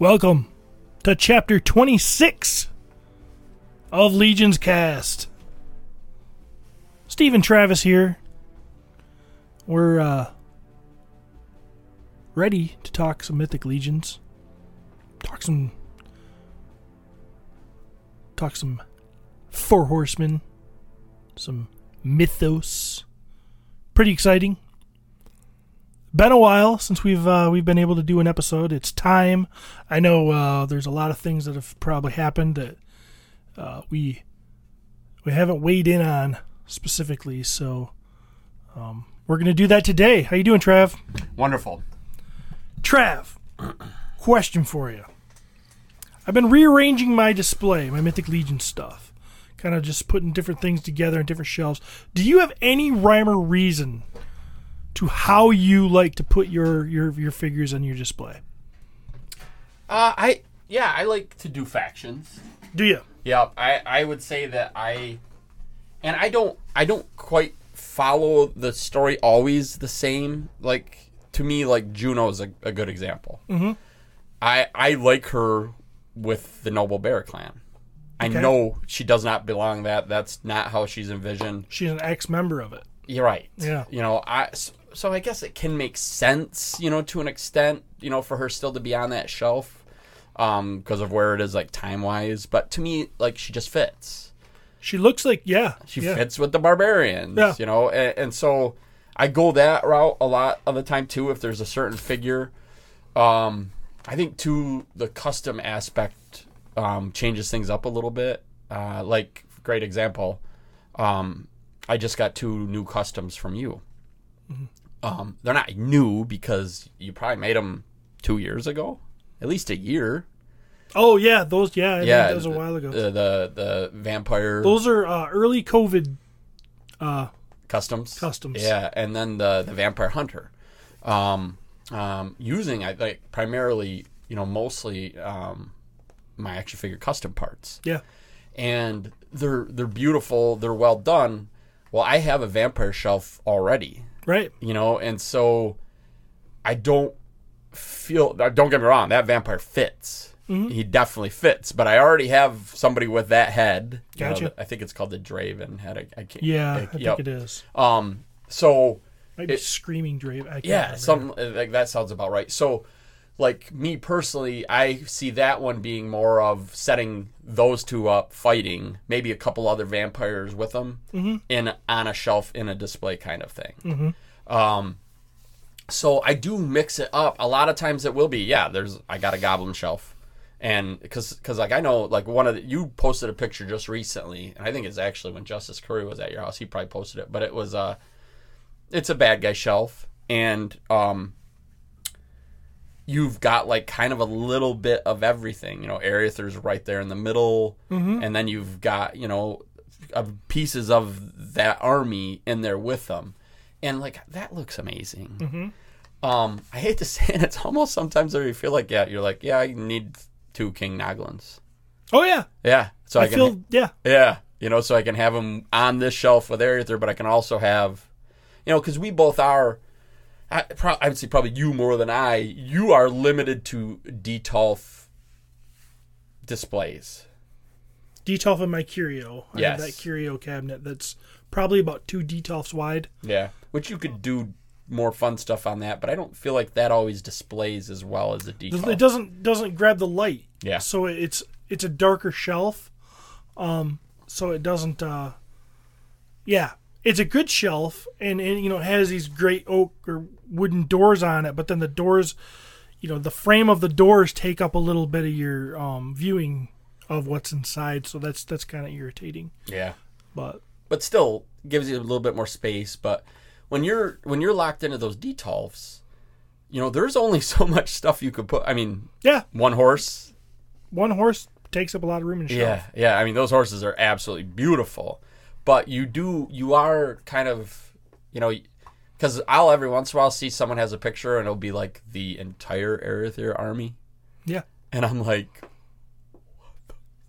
Welcome to chapter 26 of Legion's Cast. Stephen Travis here. We're uh, ready to talk some Mythic Legions. Talk some. Talk some Four Horsemen. Some Mythos. Pretty exciting been a while since we've uh, we've been able to do an episode. It's time. I know uh, there's a lot of things that have probably happened that uh, we we haven't weighed in on specifically. So um, we're gonna do that today. How you doing, Trav? Wonderful. Trav, question for you. I've been rearranging my display, my Mythic Legion stuff, kind of just putting different things together in different shelves. Do you have any rhyme or reason? To how you like to put your your your figures on your display. Uh, I yeah, I like to do factions. Do you? Yeah, I I would say that I, and I don't I don't quite follow the story always the same. Like to me, like Juno is a, a good example. Mm-hmm. I I like her with the Noble Bear clan. I Okay. know she does not belong that. That's not how she's envisioned. She's an ex member of it. You're right. Yeah. You know, I so, I guess it can make sense, you know, to an extent, you know, for her still to be on that shelf, um, because of where it is like time wise. But to me, like she just fits. She looks like yeah. She yeah. fits with the barbarians, Yeah. you know, and, and so I go that route a lot of the time too. If there's a certain figure, um, I think too the custom aspect um, changes things up a little bit. Uh, like great example, um, I just got two new customs from you. Um, they're not new because you probably made them two years ago, at least a year. Oh yeah, those yeah. I yeah, that was a while ago. The the, the vampire those are uh, early COVID. Uh, customs. Customs. Yeah, and then the the vampire hunter, um, um, using I like primarily, you know, mostly um, my action figure custom parts, yeah. and they're they're beautiful, they're well done. Well, I have a vampire shelf already, Right. you know, and so I don't feel. Don't get me wrong, that vampire fits. Mm-hmm. He definitely fits, but I already have somebody with that head. you know, Gotcha. I think it's called the Draven head. I, I can't. Yeah, I- I think yep. it is. Um. So Maybe it- screaming Draven. Yeah, remember. something like that sounds about right. So, like me personally, I see that one being more of setting those two up, fighting, maybe a couple other vampires with them in on a shelf in a display kind of thing. Um. So I do mix it up. A lot of times it will be yeah. There's I got a goblin shelf. And because, because like I know, like one of the, you posted a picture just recently, and I think it's actually when Justice Curry was at your house. He probably posted it, but it was uh, it's a bad guy shelf and um you've got like kind of a little bit of everything you know Arethyr's right there in the middle and then you've got you know uh, pieces of that army in there with them and like that looks amazing um i hate to say it it's almost sometimes where you feel like yeah you're like yeah i need two king noglins Oh yeah. yeah so i, I can feel yeah. yeah, you know, so I can have them on this shelf with Arethyr, but I can also have, you know, because we both are. I, pro- I would say probably you more than I. You are limited to Detolf displays. Detolf in my curio. I have that curio cabinet that's probably about two Detolfs wide. Yeah, which you could do more fun stuff on that, but I don't feel like that always displays as well as a Detolf. It doesn't doesn't grab the light. Yeah. So it's it's a darker shelf. Um so it doesn't uh yeah, it's a good shelf and, and you know it has these great oak or wooden doors on it, but then the doors you know, the frame of the doors take up a little bit of your um viewing of what's inside, so that's that's kind of irritating. Yeah. But but still gives you a little bit more space. But when you're when you're locked into those detolfs, you know, there's only so much stuff you could put. I mean, yeah, one horse. one horse takes up a lot of room in shelf. Yeah, yeah. I mean, those horses are absolutely beautiful. But you do, you are kind of, you know, because I'll every once in a while see someone has a picture and it'll be like the entire Arethyr army, Yeah. and I'm like,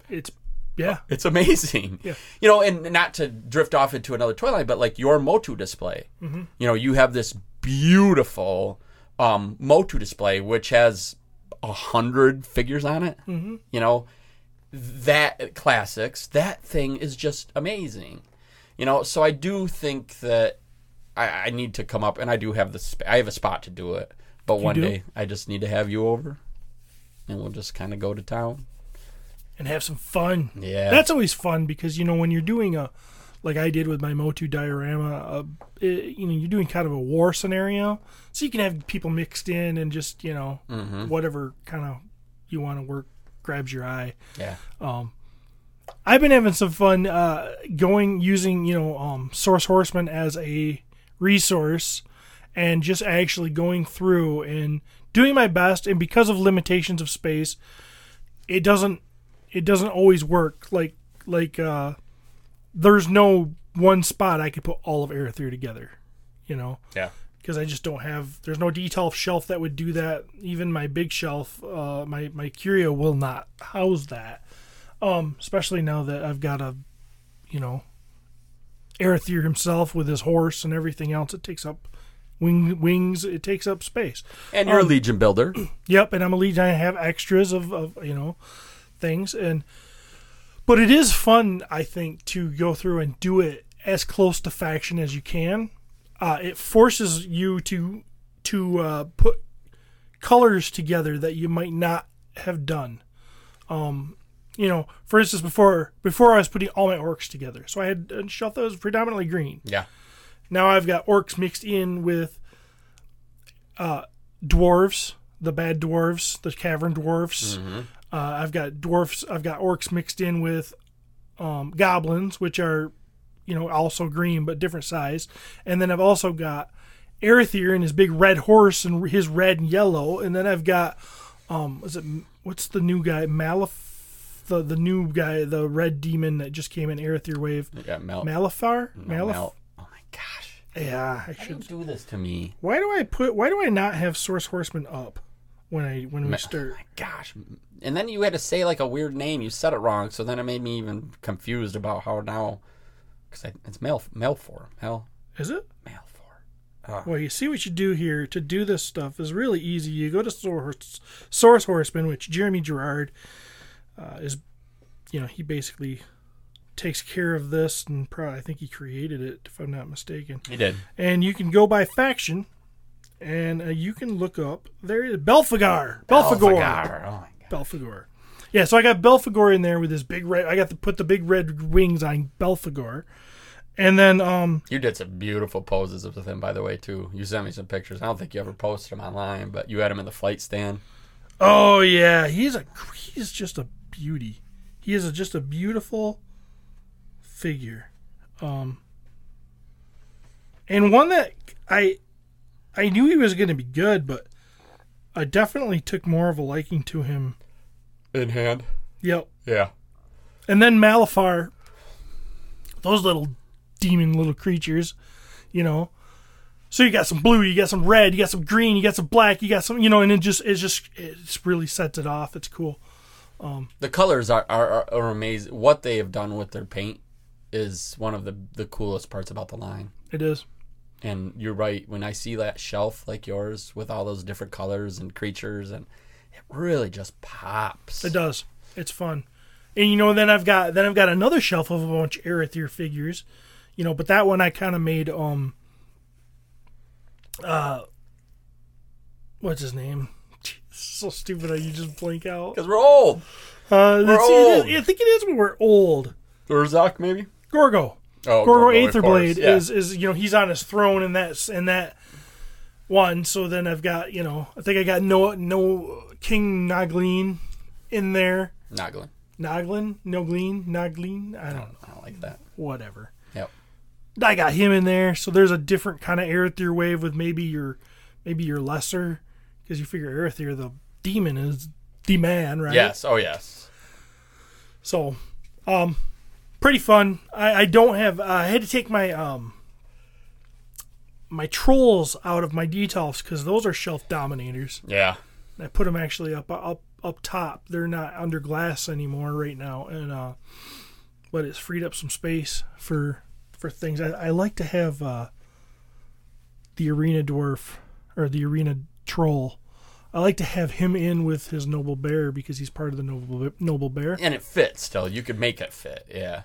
It's yeah. It's amazing. Yeah. You know, and not to drift off into another toy line, but like your Motu display. Mm-hmm. You know, you have this beautiful um, Motu display, which has a hundred figures on it. Mm-hmm. You know, that classics. That thing is just amazing. You know, so I do think that I, I need to come up, and I do have the sp- I have a spot to do it. But one do? day, I just need to have you over, and we'll just kind of go to town. and have some fun. Yeah. That's always fun because you know when you're doing a like I did with my Motu diorama, uh, it, you know you're doing kind of a war scenario, so you can have people mixed in and just you know Mm-hmm. whatever kind of you want to work grabs your eye. Yeah. I've been having some fun uh, going using you know um, Source Horseman as a resource and just actually going through and doing my best. And because of limitations of space, it doesn't it doesn't always work. Like like uh, there's no one spot I could put all of Arethyr together. You know Yeah. because I just don't have. There's no Detolf shelf that would do that. Even my big shelf, uh, my my Curio will not house that. Um, especially now that I've got a, you know, Arethyr himself with his horse and everything else. It takes up wing wings. It takes up space. And you're Um, a Legion builder. Yep, and I'm a legion. I have extras of, of you know things, and but it is fun. I think to go through and do it as close to faction as you can. Uh, it forces you to to uh, put colors together that you might not have done. Um, you know, for instance, before before I was putting all my orcs together, so I had that was predominantly green. Yeah. Now I've got orcs mixed in with uh, dwarves, the bad dwarves, the cavern dwarves. Uh, I've got dwarfs. I've got orcs mixed in with um, goblins, which are, you know, also green but different size. And then I've also got Arethyr and his big red horse and his red and yellow. And then I've got, um, is it what's the new guy? Malef. The, the new guy, the red demon that just came in Arethyr Wave, You got Mel. Malafar. Mel- Malaf- Mel- Oh my gosh. yeah, I How do you should. do this to me? Why do I put? Why do I not have Source Horseman up when I when we Oh start? my gosh. And then you had to say like a weird name. You said it wrong, so then it made me even confused about how now. Because it's Mel Melfor. Mel Is it? Melfor. Ah. Well, you see what you do here to do this stuff is really easy. You go to Source Source Horseman, which Jeremy Gerard uh, is, you know, he basically takes care of this, and probably I think he created it, if I'm not mistaken. He did. And you can go by faction, and uh, you can look up there is Belfagar, Belfagor. Belphegor. Oh my god. Belfagor. Yeah, so I got Belfagor in there with his big red. I got to put the big red wings on Belfagor, and then um You did some beautiful poses with him, by the way, too. You sent me some pictures. I don't think you ever posted them online, but you had him in the flight stand. oh yeah, he's a he's just a beauty. He is a, just a beautiful figure, um, and one that I I knew he was going to be good, but I definitely took more of a liking to him. In hand. Yep. Yeah. And then Malafar, those little demon little creatures, you know. So you got some blue, you got some red, you got some green, you got some black, you got some, you know, and it just it just it just really sets it off. It's cool. The colors are, are, are, amazing. What they have done with their paint is one of the, the coolest parts about the line. It is. And you're right. When I see that shelf like yours with all those different colors and creatures, and it really just pops. It does. It's fun. And you know, then I've got then I've got another shelf of a bunch of Arethyr figures, you know, but that one I kind of made um uh what's his name? so stupid. I you just blink out. Because we're old. Uh, We're it's- it is- old. I think it is when we're old. Urzak, maybe? Gorgo. Oh, Gorgo Gorgo, Aetherblade yeah. is is you know he's on his throne in that in that one. So then I've got you know I think I got no no King Naglin in there. Noglin. Noglin, Noglin, Noglin. I don't know. I don't like that. Whatever. Yep. I got him in there. So there's a different kind of Arethyr wave with maybe your maybe your lesser because you figure Arethyr the demon is the man, right? Yes. Oh, yes. So, um, pretty fun. I, I don't have. Uh, I had to take my um my trolls out of my Detolfs because those are shelf dominators. Yeah. I put them actually up up up top. They're not under glass anymore right now, and uh, but it's freed up some space for for things. I, I like to have uh, the arena dwarf or the arena troll. I like to have him in with his noble bear because he's part of the noble noble bear. And it fits still. You could make it fit. Yeah.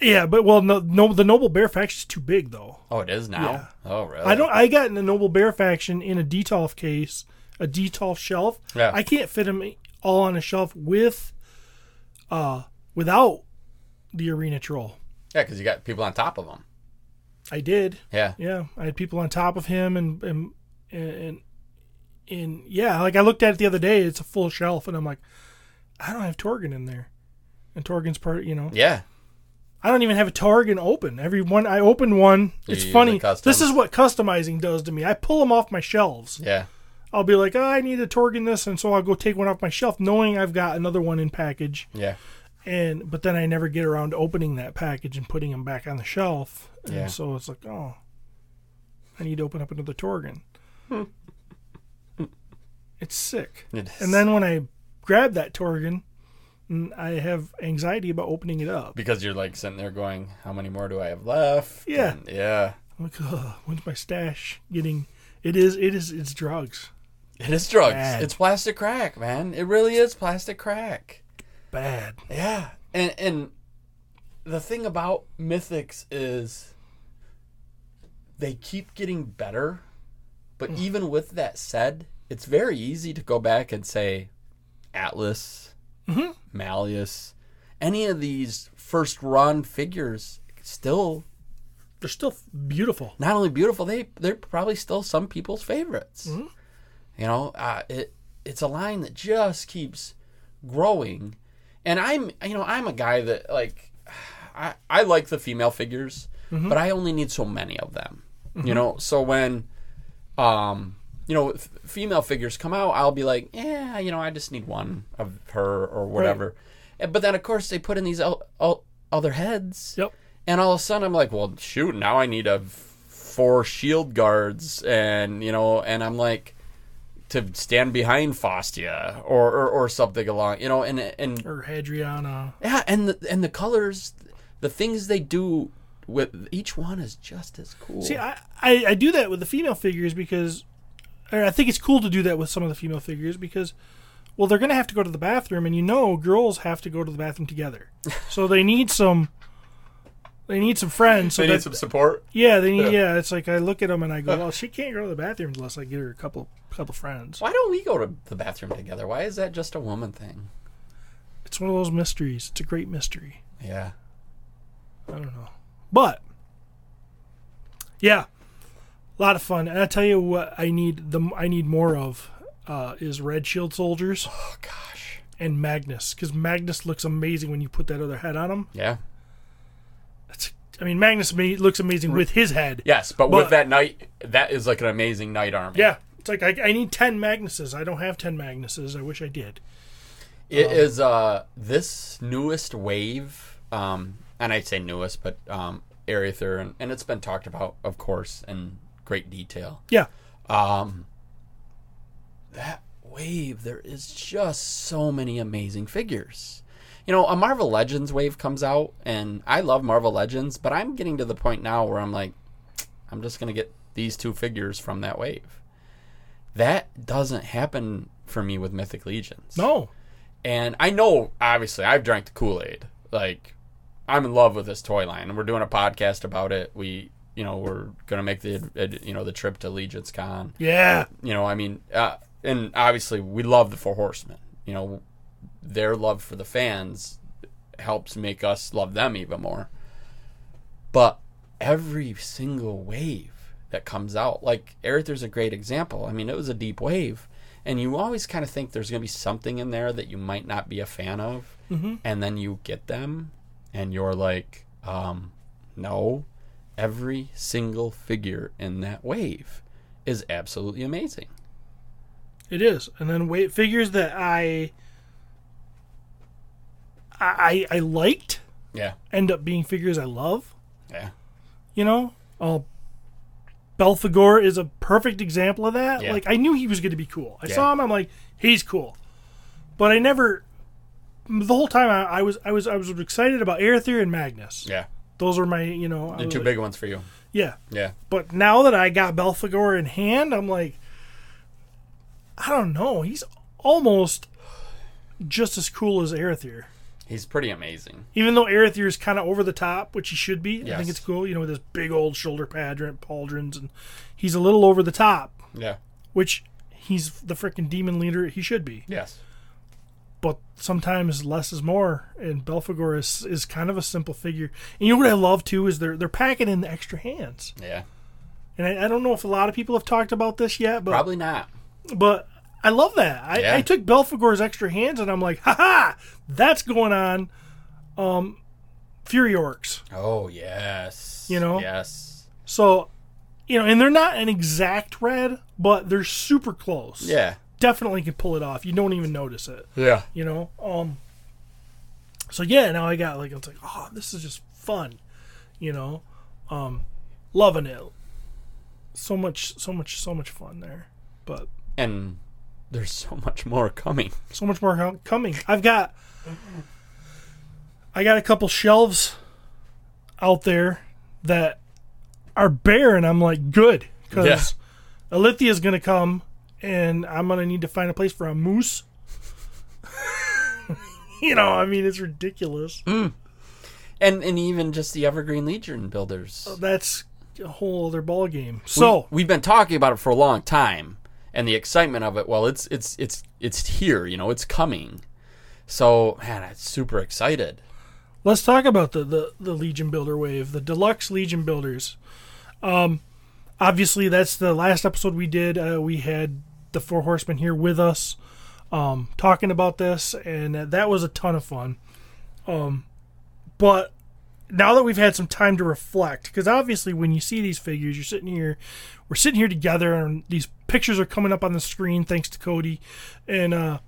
Yeah, but well, no, no the noble bear faction is too big though. Oh, it is now. Yeah. Oh, really? I don't. I got in the noble bear faction in a Detolf case, a Detolf shelf. Yeah. I can't fit them all on a shelf with, uh, without the arena troll. Yeah, because you got people on top of them. I did. Yeah. Yeah, I had people on top of him, and and and and yeah, like I looked at it the other day. It's a full shelf, and I'm like, I don't have Torgan in there, and Torgan's part. You know, Yeah. I don't even have a Torgan open. Every one I open one, it's use funny. This is what customizing does to me. I pull them off my shelves. Yeah. I'll be like, oh, I need a Torgan this, and so I'll go take one off my shelf, knowing I've got another one in package. Yeah. And but then I never get around to opening that package and putting them back on the shelf. And Yeah. so it's like, oh, I need to open up another Torgan. It's sick. It is. And then when I grab that Torgan, mm, I have anxiety about opening it up. because you're like sitting there going, how many more do I have left? Yeah. And- yeah. I'm like, oh, when's my stash getting? It is. It is. It's drugs. It is drugs. Bad. It's plastic crack, man. It really is plastic crack. Bad. Yeah. And and the thing about Mythics is they keep getting better. But Hmm. even with that said, it's very easy to go back and say Atlas, Mm-hmm. Malleus, any of these first run figures still They're still beautiful. not only beautiful, they they're probably still some people's favorites. Mm-hmm. You know, uh, it it's a line that just keeps growing, and I'm you know I'm a guy that like I I like the female figures, Mm-hmm. but I only need so many of them. You know, so when um you know f- female figures come out, I'll be like, yeah, you know, I just need one of her or whatever. And- But then of course they put in these o- o- other heads. Yep. And all of a sudden, I'm like, well, shoot, now I need a four shield guards, and you know, and I'm like to stand behind Fastia or, or or something along, you know, and and Or Hadriana. yeah, and the and the colors, the things they do with each one is just as cool. See, I, I, I do that with the female figures because, I think it's cool to do that with some of the female figures because, well, they're going to have to go to the bathroom, and you know, girls have to go to the bathroom together, so they need some. They need some friends. So they that, need some support. yeah, they need. Yeah. Yeah. it's like I look at them and I go, "Well, she can't go to the bathroom unless I get her a couple couple friends." Why don't we go to the bathroom together? Why is that just a woman thing? It's one of those mysteries. It's a great mystery. Yeah, I don't know, but yeah, a lot of fun. And I tell you what, I need the I need more of uh, is Red Shield soldiers oh gosh, and Magnus because Magnus looks amazing when you put that other head on him. yeah, That's, I mean, Magnus ma- looks amazing with his head. yes, but, But- with that knight, that is like an amazing knight army. Yeah, it's like I, I need ten Magnuses. I don't have ten Magnuses. I wish I did. It is uh this newest wave, um, and I'd say newest, but um, Arethyr, and, and it's been talked about, of course, in great detail. Yeah, Um, that wave, there is just so many amazing figures. You know, a Marvel Legends wave comes out, and I love Marvel Legends, but I'm getting to the point now where I'm like, I'm just gonna get these two figures from that wave. That doesn't happen for me with Mythic Legions. no, And I know, obviously, I've drank the Kool Aid. Like, I'm in love with this toy line, and we're doing a podcast about it. We, you know, we're gonna make the, you know, the trip to Legion's Con. yeah, You know, I mean, uh, and obviously, we love the Four Horsemen. You know, their love for the fans helps make us love them even more. But every single wave that comes out, like Arethyr's a great example. I mean, it was a deep wave, and you always kind of think there's going to be something in there that you might not be a fan of, mm-hmm. and then you get them, and you're like, um, no, every single figure in that wave is absolutely amazing. it is. And then wait, figures that I, I, I liked Yeah, end up being figures I love. yeah, You know, oh, Belphegor is a perfect example of that. Yeah. Like I knew he was going to be cool. I Yeah. saw him. I'm like, he's cool, but I never. The whole time I, I was I was I was excited about Arethyr and Magnus. yeah. Those are my you know The two like- big ones for you. yeah. Yeah, But now that I got Belphegor in hand, I'm like, I don't know. He's almost just as cool as Arethyr. He's pretty amazing. Even though Arethyr is kind of over the top, which he should be, I think it's cool. You know, with his big old shoulder padrant, pauldrons, and he's a little over the top, Yeah. which he's the freaking demon leader he should be. Yes. But sometimes less is more, and Belphegor is is kind of a simple figure. And you know what I love too is they're they're packing in the extra hands. Yeah. And I, I don't know if a lot of people have talked about this yet, but Probably not. but I love that. I, Yeah. I took Belphegor's extra hands and I'm like, haha, that's going on. Um, Fury Orcs. Oh yes. You know? Yes. So, you know, and they're not an exact red, but they're super close. Yeah. Definitely can pull it off. You don't even notice it. Yeah. You know. Um. So yeah, now I got like it's like, oh, this is just fun. You know, um, loving it. So much, so much, so much fun there. But And there's so much more coming. so much more coming. I've got I got a couple shelves out there that are bare, and I'm like, good because Yeah. Alithia is going to come, and I'm going to need to find a place for a moose. you know, I mean, it's ridiculous. And and even just the Evergreen Legion builders. That's a whole other ball game. So we, have been talking about it for a long time, and the excitement of it. Well, it's it's it's it's here. You know, it's coming. So man, I'm super excited. let's talk about the, the, the Legion Builder wave, the deluxe Legion Builders. Um, obviously, that's the last episode we did. Uh, we had the Four Horsemen here with us um, talking about this, and that was a ton of fun. Um, but now that we've had some time to reflect, because obviously, when you see these figures, you're sitting here, we're sitting here together, and these pictures are coming up on the screen thanks to Cody, and uh,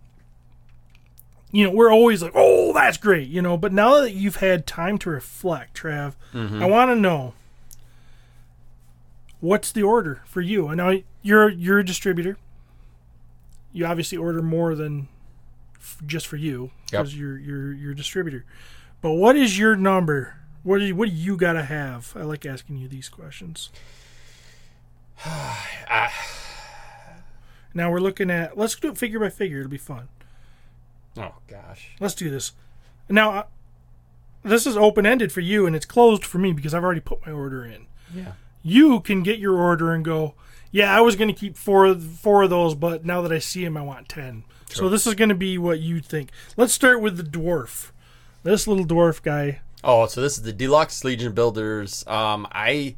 you know, we're always like, oh, that's great, you know. But now that you've had time to reflect, Trav, I want to know what's the order for you. I know you're you're a distributor. You obviously order more than f- just for you Yep. because you're you're you're a distributor. But what is your number? What do you, what do you gotta have? I like asking you these questions. now we're looking at let's do it figure by figure. It'll be fun. Oh gosh. Let's do this. Now, uh, this is open ended for you, and it's closed for me because I've already put my order in. Yeah. You can get your order and go. Yeah, I was going to keep four of- four of those, but now that I see them, I want ten. So this is going to be what you think. Let's start with the dwarf. This little dwarf guy. Oh, so this is the Deluxe Legion Builders. Um, I.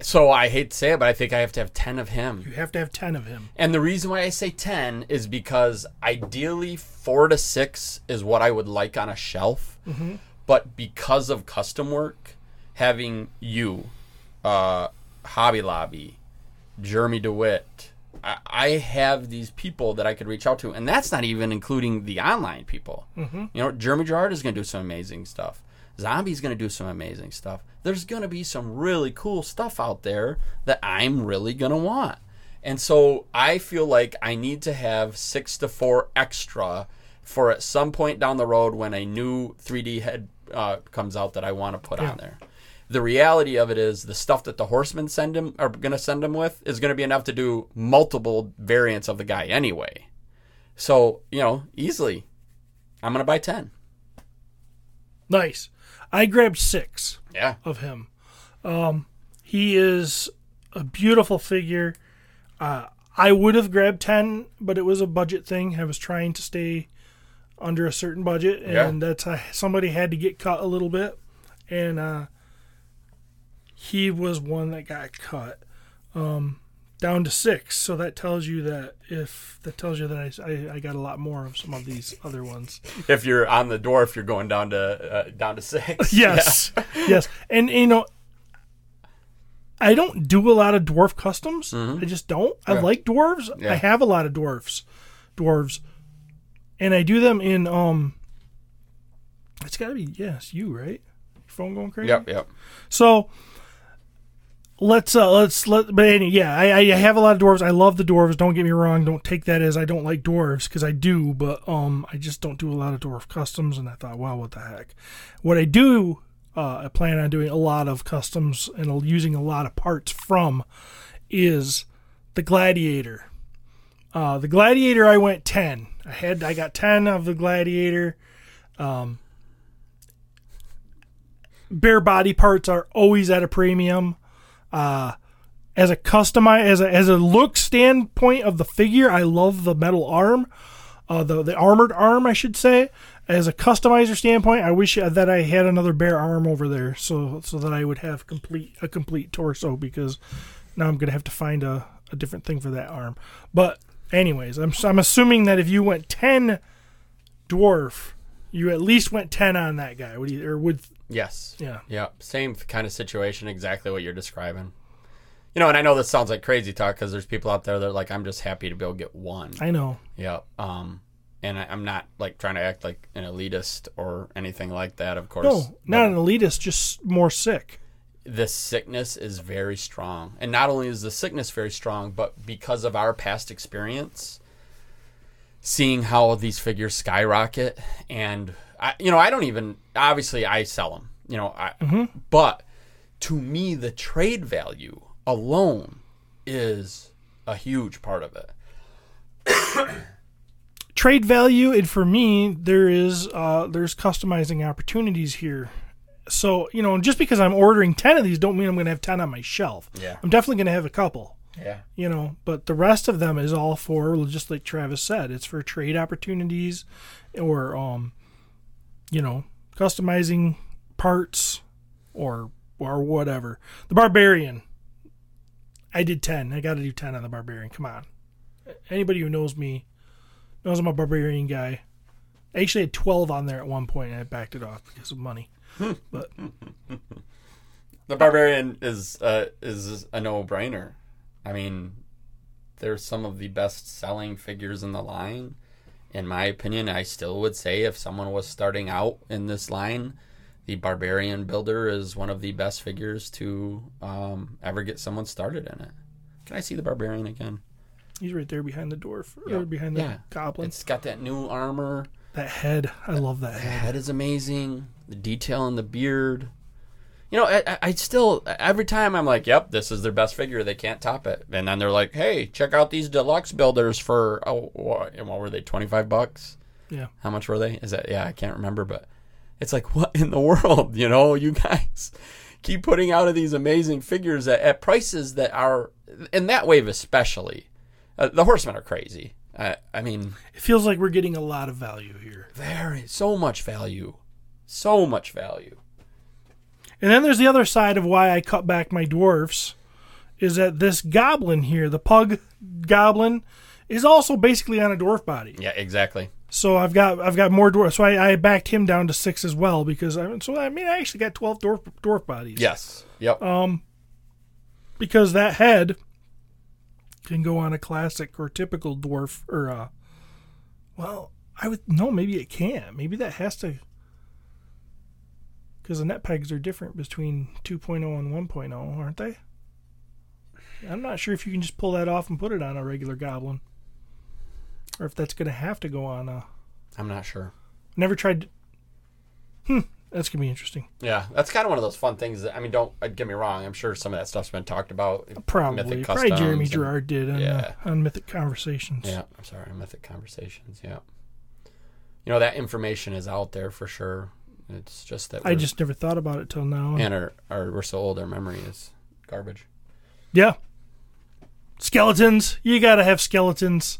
So I hate to say it, but I think I have to have ten of him. You have to have ten of him. And the reason why I say 10 is because ideally 4 to 6 is what I would like on a shelf. But because of custom work, having you, uh, Hobby Lobby, Jeremy DeWitt, I, I have these people that I could reach out to. And that's not even including the online people. You know, Jeremy Gerard is going to do some amazing stuff. Zombie's going to do some amazing stuff. There's going to be some really cool stuff out there that I'm really going to want. And so I feel like I need to have six to four extra for at some point down the road when a new 3D head uh, comes out that I want to put Yeah. on there. The reality of it is the stuff that the horsemen send him are going to send him with is going to be enough to do multiple variants of the guy anyway. So, you know, easily I'm going to buy 10. Nice. I grabbed six. Yeah. of him. Um, he is a beautiful figure. Uh, I would have grabbed 10, but it was a budget thing. I was trying to stay under a certain budget, and that's uh, somebody had to get cut a little bit. And uh, he was one that got cut um, down to six. So that tells you that if that tells you that I, I, I got a lot more of some of these other ones. If you're on the dwarf, you're going down to uh, down to 6. Yes, yes, and you know, I don't do a lot of dwarf customs. I just don't. I Yeah. like dwarves. Yeah. I have a lot of dwarfs, dwarves, and I do them in um. It's got to be yes, you right? Your phone going crazy. Yep, yep. So let's uh let's let but any, yeah I, I have a lot of dwarves. I love the dwarves. Don't get me wrong. Don't take that as I don't like dwarves because I do, but um I just don't do a lot of dwarf customs. And I thought, wow, what the heck? What I do, uh, I plan on doing a lot of customs and using a lot of parts from is the gladiator. Uh, the Gladiator, I went ten. I had I got ten of the Gladiator. Um, bare body parts are always at a premium. Uh, as a customize as a as a look standpoint of the figure, I love the metal arm, uh, the the armored arm, I should say. As a customizer standpoint, I wish that I had another bare arm over there, so so that I would have complete a complete torso. Because now I'm gonna have to find a, a different thing for that arm. But anyways, I'm I'm assuming that if you went ten dwarf, you at least went ten on that guy. Would you or would Yes. yeah Yeah. Same kind of situation. Exactly what you're describing. You know, and I know this sounds like crazy talk because there's people out there that are like, I'm just happy to be able to get one. I know Yeah. Um, and I, I'm not like trying to act like an elitist or anything like that. Of course, no not an elitist, just more sick. the sickness is very strong, and not only is the sickness very strong, but because of our past experience, seeing how these figures skyrocket, and I, you know, I don't even obviously I sell them, you know, I, but to me, the trade value alone is a huge part of it. trade value and for me there is uh there's customizing opportunities here. So you know just because i'm ordering 10 of these don't mean i'm going to have 10 on my shelf. Yeah. i'm definitely going to have a couple Yeah. you know but the rest of them is all for just like travis said it's for trade opportunities or um you know customizing parts or or whatever. The barbarian. I did 10 i got to do 10 on the barbarian. Come on. Anybody who knows me knows i'm a barbarian guy. I actually had 12 on there at one point and i backed it off because of money. But The barbarian is uh, is a no brainer. I mean, they're some of the best selling figures in the line. In my opinion, I still would say if someone was starting out in this line, the barbarian builder is one of the best figures to um, ever get someone started in it. Can I see the barbarian again? he's right there behind the dwarf Yeah. or behind the Yeah. goblin It's got that new armor. that head i love that The head head is amazing. The detail in the beard. You know, I, I- still every time I'm like, "Yep, this is their best figure. They can't top it." And then they're like, "Hey, check out these deluxe builders for oh, what, and what were they? Twenty five bucks? yeah How much were they? Is that yeah? I can't remember, but it's like, what in the world? You know, you guys keep putting out of these amazing figures at, at prices that are in that wave, especially. Uh, the horsemen are crazy. I, I mean, it feels like we're getting a lot of value here very so much value, so much value. And then there's the other side of why I cut back my dwarfs is that this goblin here, the pug goblin, is also basically on a dwarf body. Yeah, exactly. So I've got I've got more dwarfs. So I, I backed him down to six as well because I so I mean I actually got twelve dwarf dwarf bodies. Yes. Yep. Um, Because that head can go on a classic or typical dwarf or uh well, I would no, maybe it can't. Maybe that has to because the net pegs are different between 2.0 and 1.0, aren't they? I'm not sure if you can just pull that off and put it on a regular goblin, or if that's going to have to go on a. I'm not sure. Never tried. Hmm, that's gonna be interesting. Yeah, that's kind of one of those fun things. That, I mean, don't uh, get me wrong. I'm sure some of that stuff's been talked about. Probably, Mythic probably Jeremy and- Gerard did on, Yeah. uh, on Mythic Conversations. Yeah, I'm sorry, Mythic Conversations. Yeah. You know that information is out there for sure. It's just that I just never thought about it till now. and our, our we're so old, our memory is garbage. Yeah. Skeletons. You gotta have skeletons.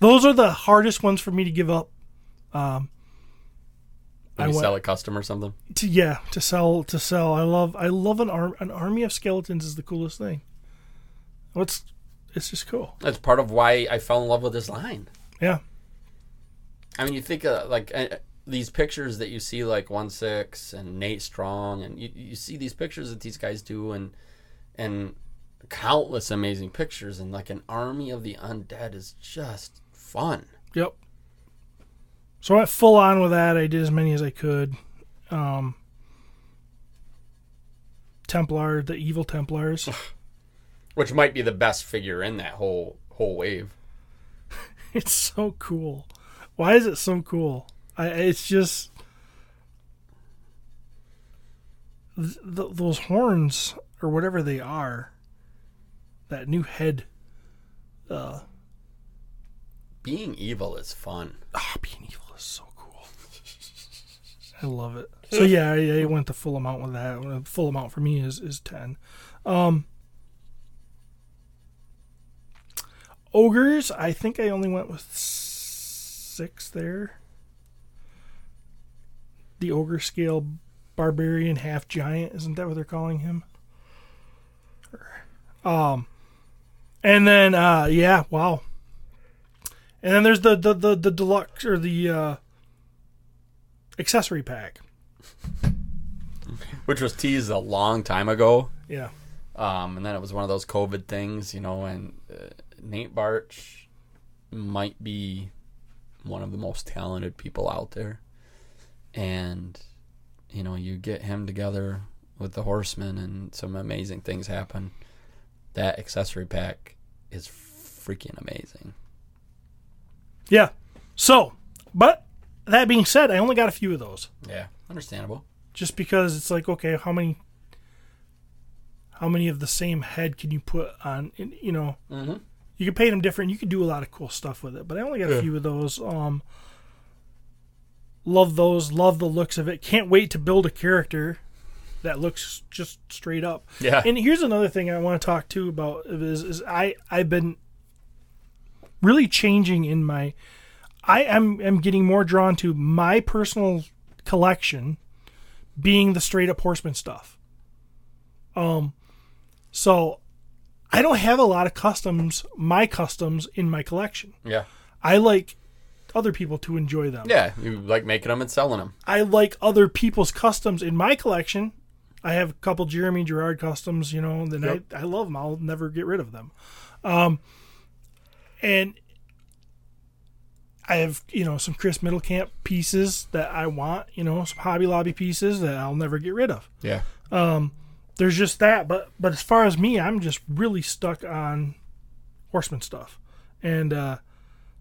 Those are the hardest ones for me to give up. Um, When I you sell a custom or something. to yeah, to sell to sell. I love I love an arm an army of skeletons is the coolest thing. What's it's just cool. That's part of why I fell in love with this line. Yeah. I mean, you think uh, like uh, these pictures that you see, like one six and Nate Strong, and you, you see these pictures that these guys do, and and countless amazing pictures, and like an army of the undead is just fun. Yep. So I went full on with that. I did as many as I could. Um, Templar, the evil Templars. Which might be the best figure in that whole whole wave. it's so cool. Why is it so cool? I, it's just th- th- those horns or whatever they are. That new head. Uh, being evil is fun. Ah, being evil is so cool. I love it. So yeah, I, I went the full amount with that. Full amount for me is is ten. Um, ogres, I think I only went with six there. The ogre scale barbarian half giant, isn't that what they're calling him? Um, and then uh, yeah, wow. And then there's the the the, the deluxe or the uh, accessory pack. Which was teased a long time ago. Yeah. Um, and then it was one of those COVID things, you know, and uh, Nate Barch might be one of the most talented people out there. And, you know, you get him together with the horsemen and some amazing things happen. That accessory pack is freaking amazing. Yeah. So, but that being said, I only got a few of those Yeah, understandable. just because it's like, okay, how many how many of the same head can you put on you know, Mm-hmm. you can paint them different. You can do a lot of cool stuff with it, but I only got a few of those. Um love those, love the looks of it. Can't wait to build a character that looks just straight up. Yeah. And here's another thing I want to talk to about is, is I I've been really changing in my I am am getting more drawn to my personal collection being the straight up horseman stuff. Um so I don't have a lot of customs, my customs in my collection. yeah. I like other people to enjoy them. Yeah, you like making them and selling them. I like other people's customs in my collection. I have a couple Jeremy Gerard customs, you know, then Yep. I, I love them. I'll never get rid of them. Um, and I have, you know, some Chris Middlecamp pieces that I want, you know, some Hobby Lobby pieces that I'll never get rid of. Yeah. There's just that, but but as far as me, I'm just really stuck on horseman stuff, and uh,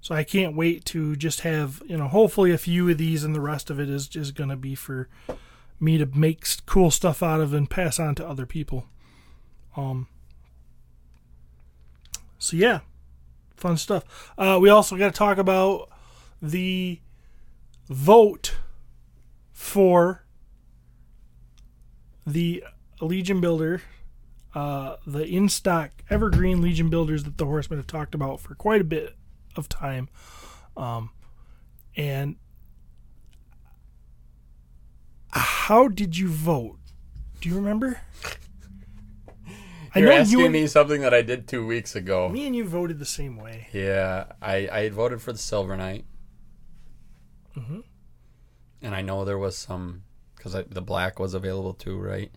so I can't wait to just have you know hopefully a few of these, and the rest of it is just gonna be for me to make cool stuff out of and pass on to other people. Um. So yeah, fun stuff. Uh, we also got to talk about the vote for the Legion Builder, uh, the in stock evergreen Legion Builders that the Horsemen have talked about for quite a bit of time. Um, and how did you vote? Do you remember? You're know asking you and me something that I did two weeks ago. me and you voted the same way. Yeah, I, I had voted for the Silver Knight. Mm-hmm. And I know there was some, because the black was available too, right?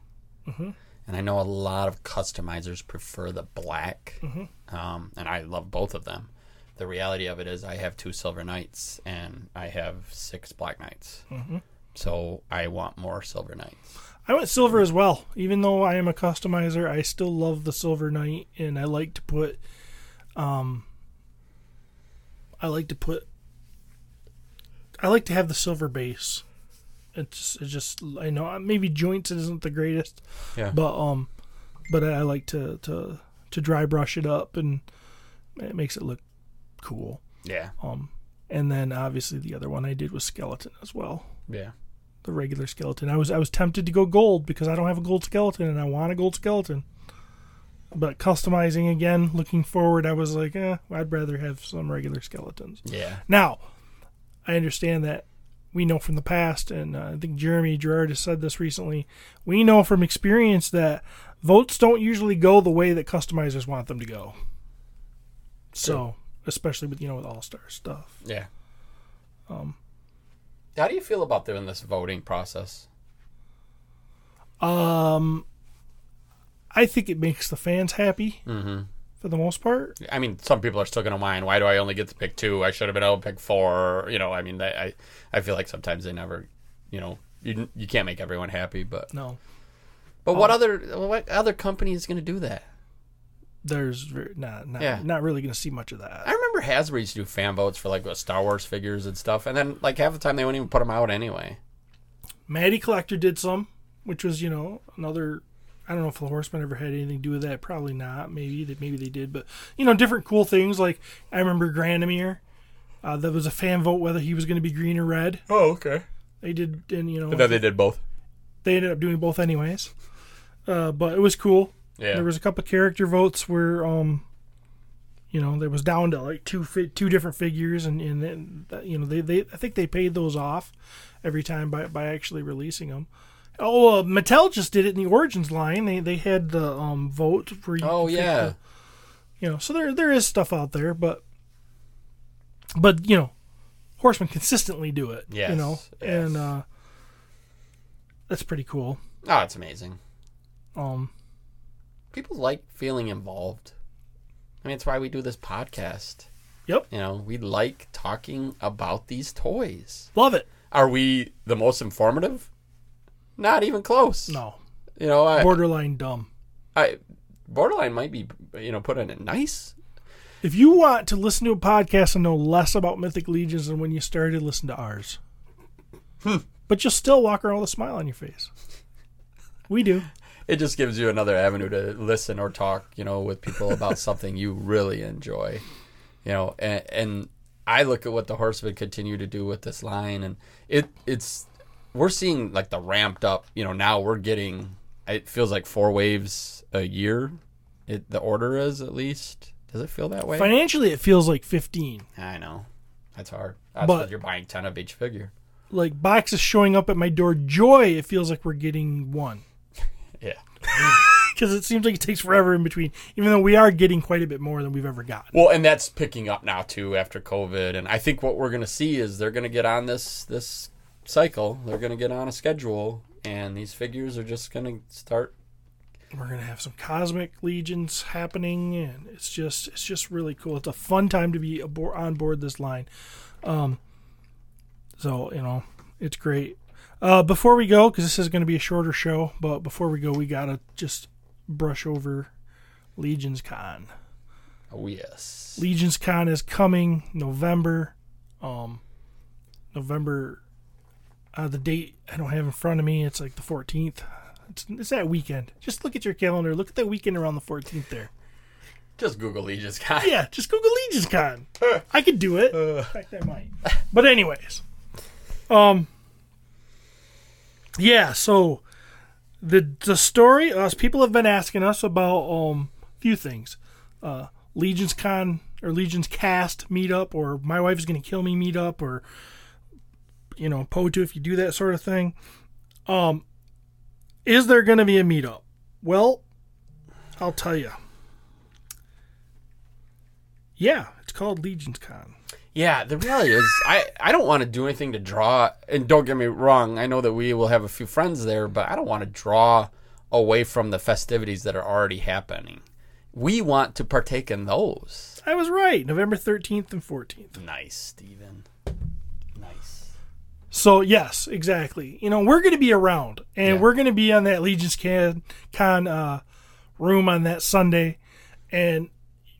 Mhm. And I know a lot of customizers prefer the black. Mm-hmm. Um, and I love both of them. The reality of it is, I have two Silver Knights and I have six Black Knights. Mhm. So I want more Silver Knights. I went silver as well. Even though I am a customizer, I still love the silver knight, and I like to put, um, I like to put, I like to have the silver base. It's, it's just I know maybe joints isn't the greatest, Yeah. but um, but I, I like to to to dry brush it up, and it makes it look cool. Yeah. Um, and then obviously the other one I did was skeleton as well Yeah. the regular skeleton. I was I was tempted to go gold because I don't have a gold skeleton and I want a gold skeleton. But customizing again, looking forward, I was like, eh, I'd rather have some regular skeletons. Yeah. Now, I understand that we know from the past, and uh, I think Jeremy Gerard has said this recently. We know from experience that votes don't usually go the way that customizers want them to go. So, especially with you know with All Star stuff. Yeah. Um, How do you feel about doing this voting process? Um, I think it makes the fans happy Mm-hmm. for the most part. I mean, some people are still going to whine. Why do I only get to pick two? I should have been able to pick four. You know, I mean, they, I I feel like sometimes they never, you know, you you can't make everyone happy. But No, but what other what other company is going to do that? There's ver- not not, Yeah. not really going to see much of that. I remember Hasbro used to do fan votes for like what, Star Wars figures and stuff, and then like half the time they wouldn't even put them out anyway. Matty Collector did some, which was you know another. I don't know if the Horseman ever had anything to do with that. Probably not. Maybe they maybe they did, but you know different cool things. Like I remember Granamyr Uh, there was a fan vote whether he was going to be green or red. Oh, okay. They did, and you know, And then they did both. they ended up doing both anyways. Uh, but it was cool. Yeah. There was a couple character votes where, um, you know, there was down to like two fi- two different figures, and and then you know they, they I think they paid those off every time by by actually releasing them. Oh, uh, Mattel just did it in the Origins line. They they had the um vote for you. Oh yeah. the- you know, so there there is stuff out there, but but you know, Horsemen consistently do it. Yes, you know, yes. and uh, that's pretty cool. Oh, it's amazing. Um, People like feeling involved. I mean, it's why we do this podcast. Yep. You know, we like talking about these toys. love it. Are we the most informative? Not even close. No, You know, I, borderline dumb. I borderline might be, you know, put in it nice. If you want to listen to a podcast and know less about Mythic Legions than when you started, listen to ours. Hmm. But you'll still walk around with a smile on your face. We do. It just gives you another avenue to listen or talk, you know, with people about something you really enjoy. You know, and, and I look at what the Horsemen continue to do with this line, and it it's we're seeing like the ramped up. You know, now we're getting it feels like four waves a year. It the order is at least. Does it feel that way? Financially, it feels like 15. I know that's hard. That's But- you're buying ten of each figure. Like boxes showing up at my door. Joy, it feels like we're getting one. Yeah. Because it seems like it takes forever in between, even though we are getting quite a bit more than we've ever gotten. Well, and that's picking up now too after COVID, and I think what we're going to see is they're going to get on this this cycle. They're going to get on a schedule, and these figures are just going to start. We're gonna have some cosmic legions happening, and it's just it's just really cool. It's a fun time to be aboard, on board this line. Um, so you know it's great. Uh, before we go, because this is going to be a shorter show, but before we go, we gotta just brush over Legions Con. Oh yes, Legions Con is coming November. Um, November. Uh, the date I don't have in front of me. It's like the 14th. It's, it's that weekend. Just look at your calendar. Look at that weekend around the 14th there. just Google Legion's Con. Yeah, just Google Legions Con. I could do it. In fact, I might. But anyways, um, yeah. So the the story. Us people have been asking us about um a few things. Uh, Legions Con or Legions Cast meetup, or my wife is to kill me meetup, or you know, Poe POTU if you do that sort of thing. Um, is there to be a meetup? Well, I'll tell you. Yeah, it's called Legions Con. Yeah, the reality is, I, I don't want to do anything to draw. And don't get me wrong, I know that we will have a few friends there, but I don't want to draw away from the festivities that are already happening. We want to partake in those. I was right. November 13th and 14th. Nice, Steven. Nice. So, yes, exactly. You know, we're going to be around and Yeah. we're going to be on that Legions Con, Con uh, room on that Sunday and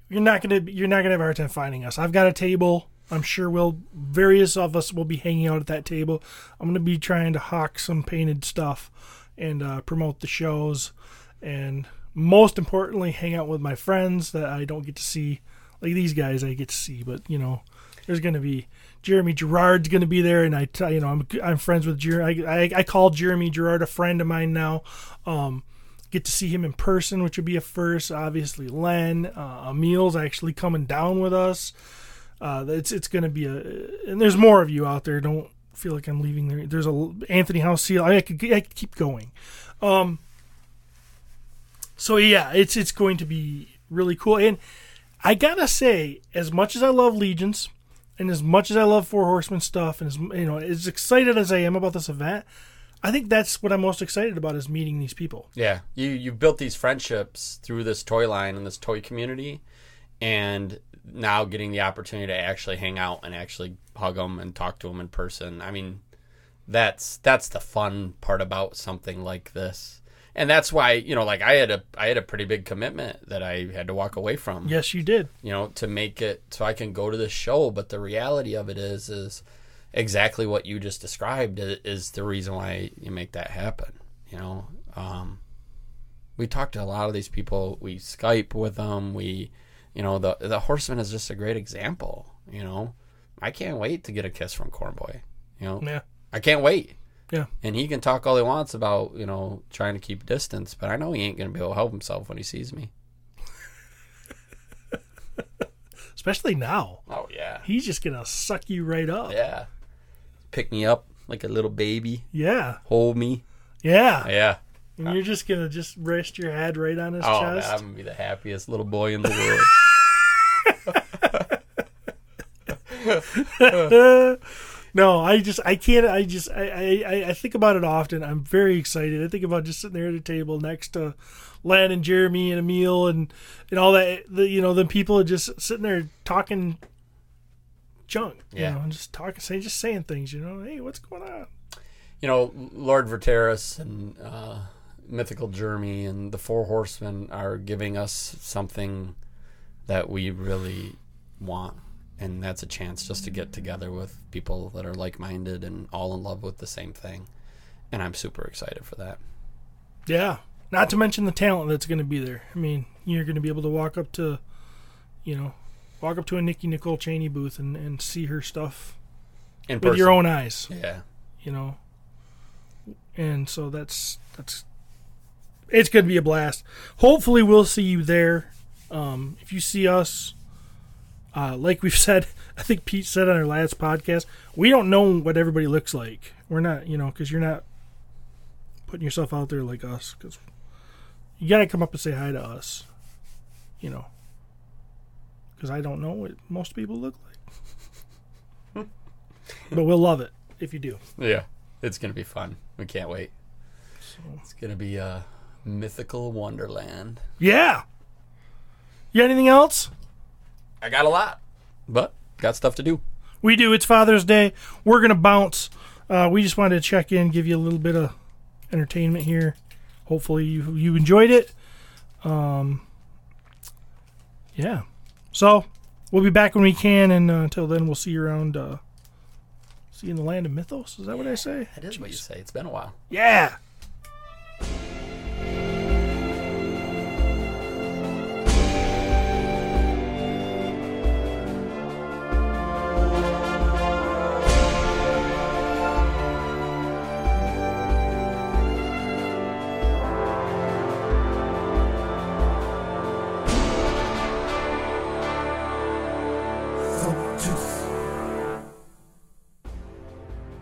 you're not going to you're not going to have a hard time finding us. I've got a table. I'm sure we'll various of us will be hanging out at that table. I'm going to be trying to hawk some painted stuff and uh, promote the shows and most importantly hang out with my friends that I don't get to see like these guys I get to see, but you know, there's going to be Jeremy Gerard's going to be there, and I tell you know I'm I'm friends with Jeremy. I, I call Jeremy Gerard a friend of mine now. Um, get to see him in person, which would be a first. Obviously, Len uh, Emil's actually coming down with us. Uh, it's it's going to be a and there's more of you out there. Don't feel like I'm leaving there. There's a Anthony House Seal. I could I could keep going. Um. So yeah, it's it's going to be really cool, and I gotta say, as much as I love Legions, and as much as I love Four Horsemen stuff, and as you know, as excited as I am about this event, I think that's what I'm most excited about is meeting these people. Yeah, you you built these friendships through this toy line and this toy community, and now getting the opportunity to actually hang out and actually hug them and talk to them in person. I mean, that's that's the fun part about something like this, and that's why you know, like I had a I had a pretty big commitment that I had to walk away from Yes, you did. you know, to make it so I can go to the show. But the reality of it is, is exactly what you just described is the reason why you make that happen. You know, um, we talk to a lot of these people. We Skype with them. We, you know, the the Horseman is just a great example. You know, I can't wait to get a kiss from cornboy You know, Yeah. I can't wait. Yeah. And he can talk all he wants about, you know, trying to keep distance, but I know he ain't going to be able to help himself when he sees me. Especially now. Oh, yeah. He's just gonna suck you right up. Yeah. Pick me up like a little baby, Yeah. hold me. Yeah. Yeah. And you're just gonna just rest your head right on his Oh, man, chest. I'm going to be the happiest little boy in the world. no, I just I can't. I just I, I I think about it often. I'm very excited. I think about just sitting there at a table next to Len and Jeremy and Emil and and all that. The, you know, the people are just sitting there talking junk. Yeah. You know, and just talking, say, just saying things. You know, hey, what's going on? you know, Lord Verteris and uh, Mythical Jeremy and the Four Horsemen are giving us something that we really want. And that's a chance just to get together with people that are like minded and all in love with the same thing. And I'm super excited for that. Yeah. Not to mention the talent that's going to be there. I mean, you're going to be able to walk up to, you know, walk up to a Nikki Nicole Cheney booth and, and see her stuff In with person. your own eyes. Yeah. you know. And so that's that's it's going to be a blast. Hopefully, we'll see you there. Um, if you see us, uh, like we've said, I think Pete said on our last podcast, we don't know what everybody looks like. We're not, you know, because you're not putting yourself out there like us. Because you got to come up and say hi to us, you know. Because I don't know what most people look like. but we'll love it if you do. Yeah. It's going to be fun. We can't wait. It's going to be a mythical wonderland. Yeah. You got anything else? I got a lot, but got stuff to do. We do. It's Father's Day. We're gonna bounce. Uh, we just wanted to check in, give you a little bit of entertainment here. Hopefully you you enjoyed it. Um, yeah. So we'll be back when we can, and uh, until then, we'll see you around. Uh, see you in the land of mythos. Is that what I say? That is what you say. It's been a while. Yeah.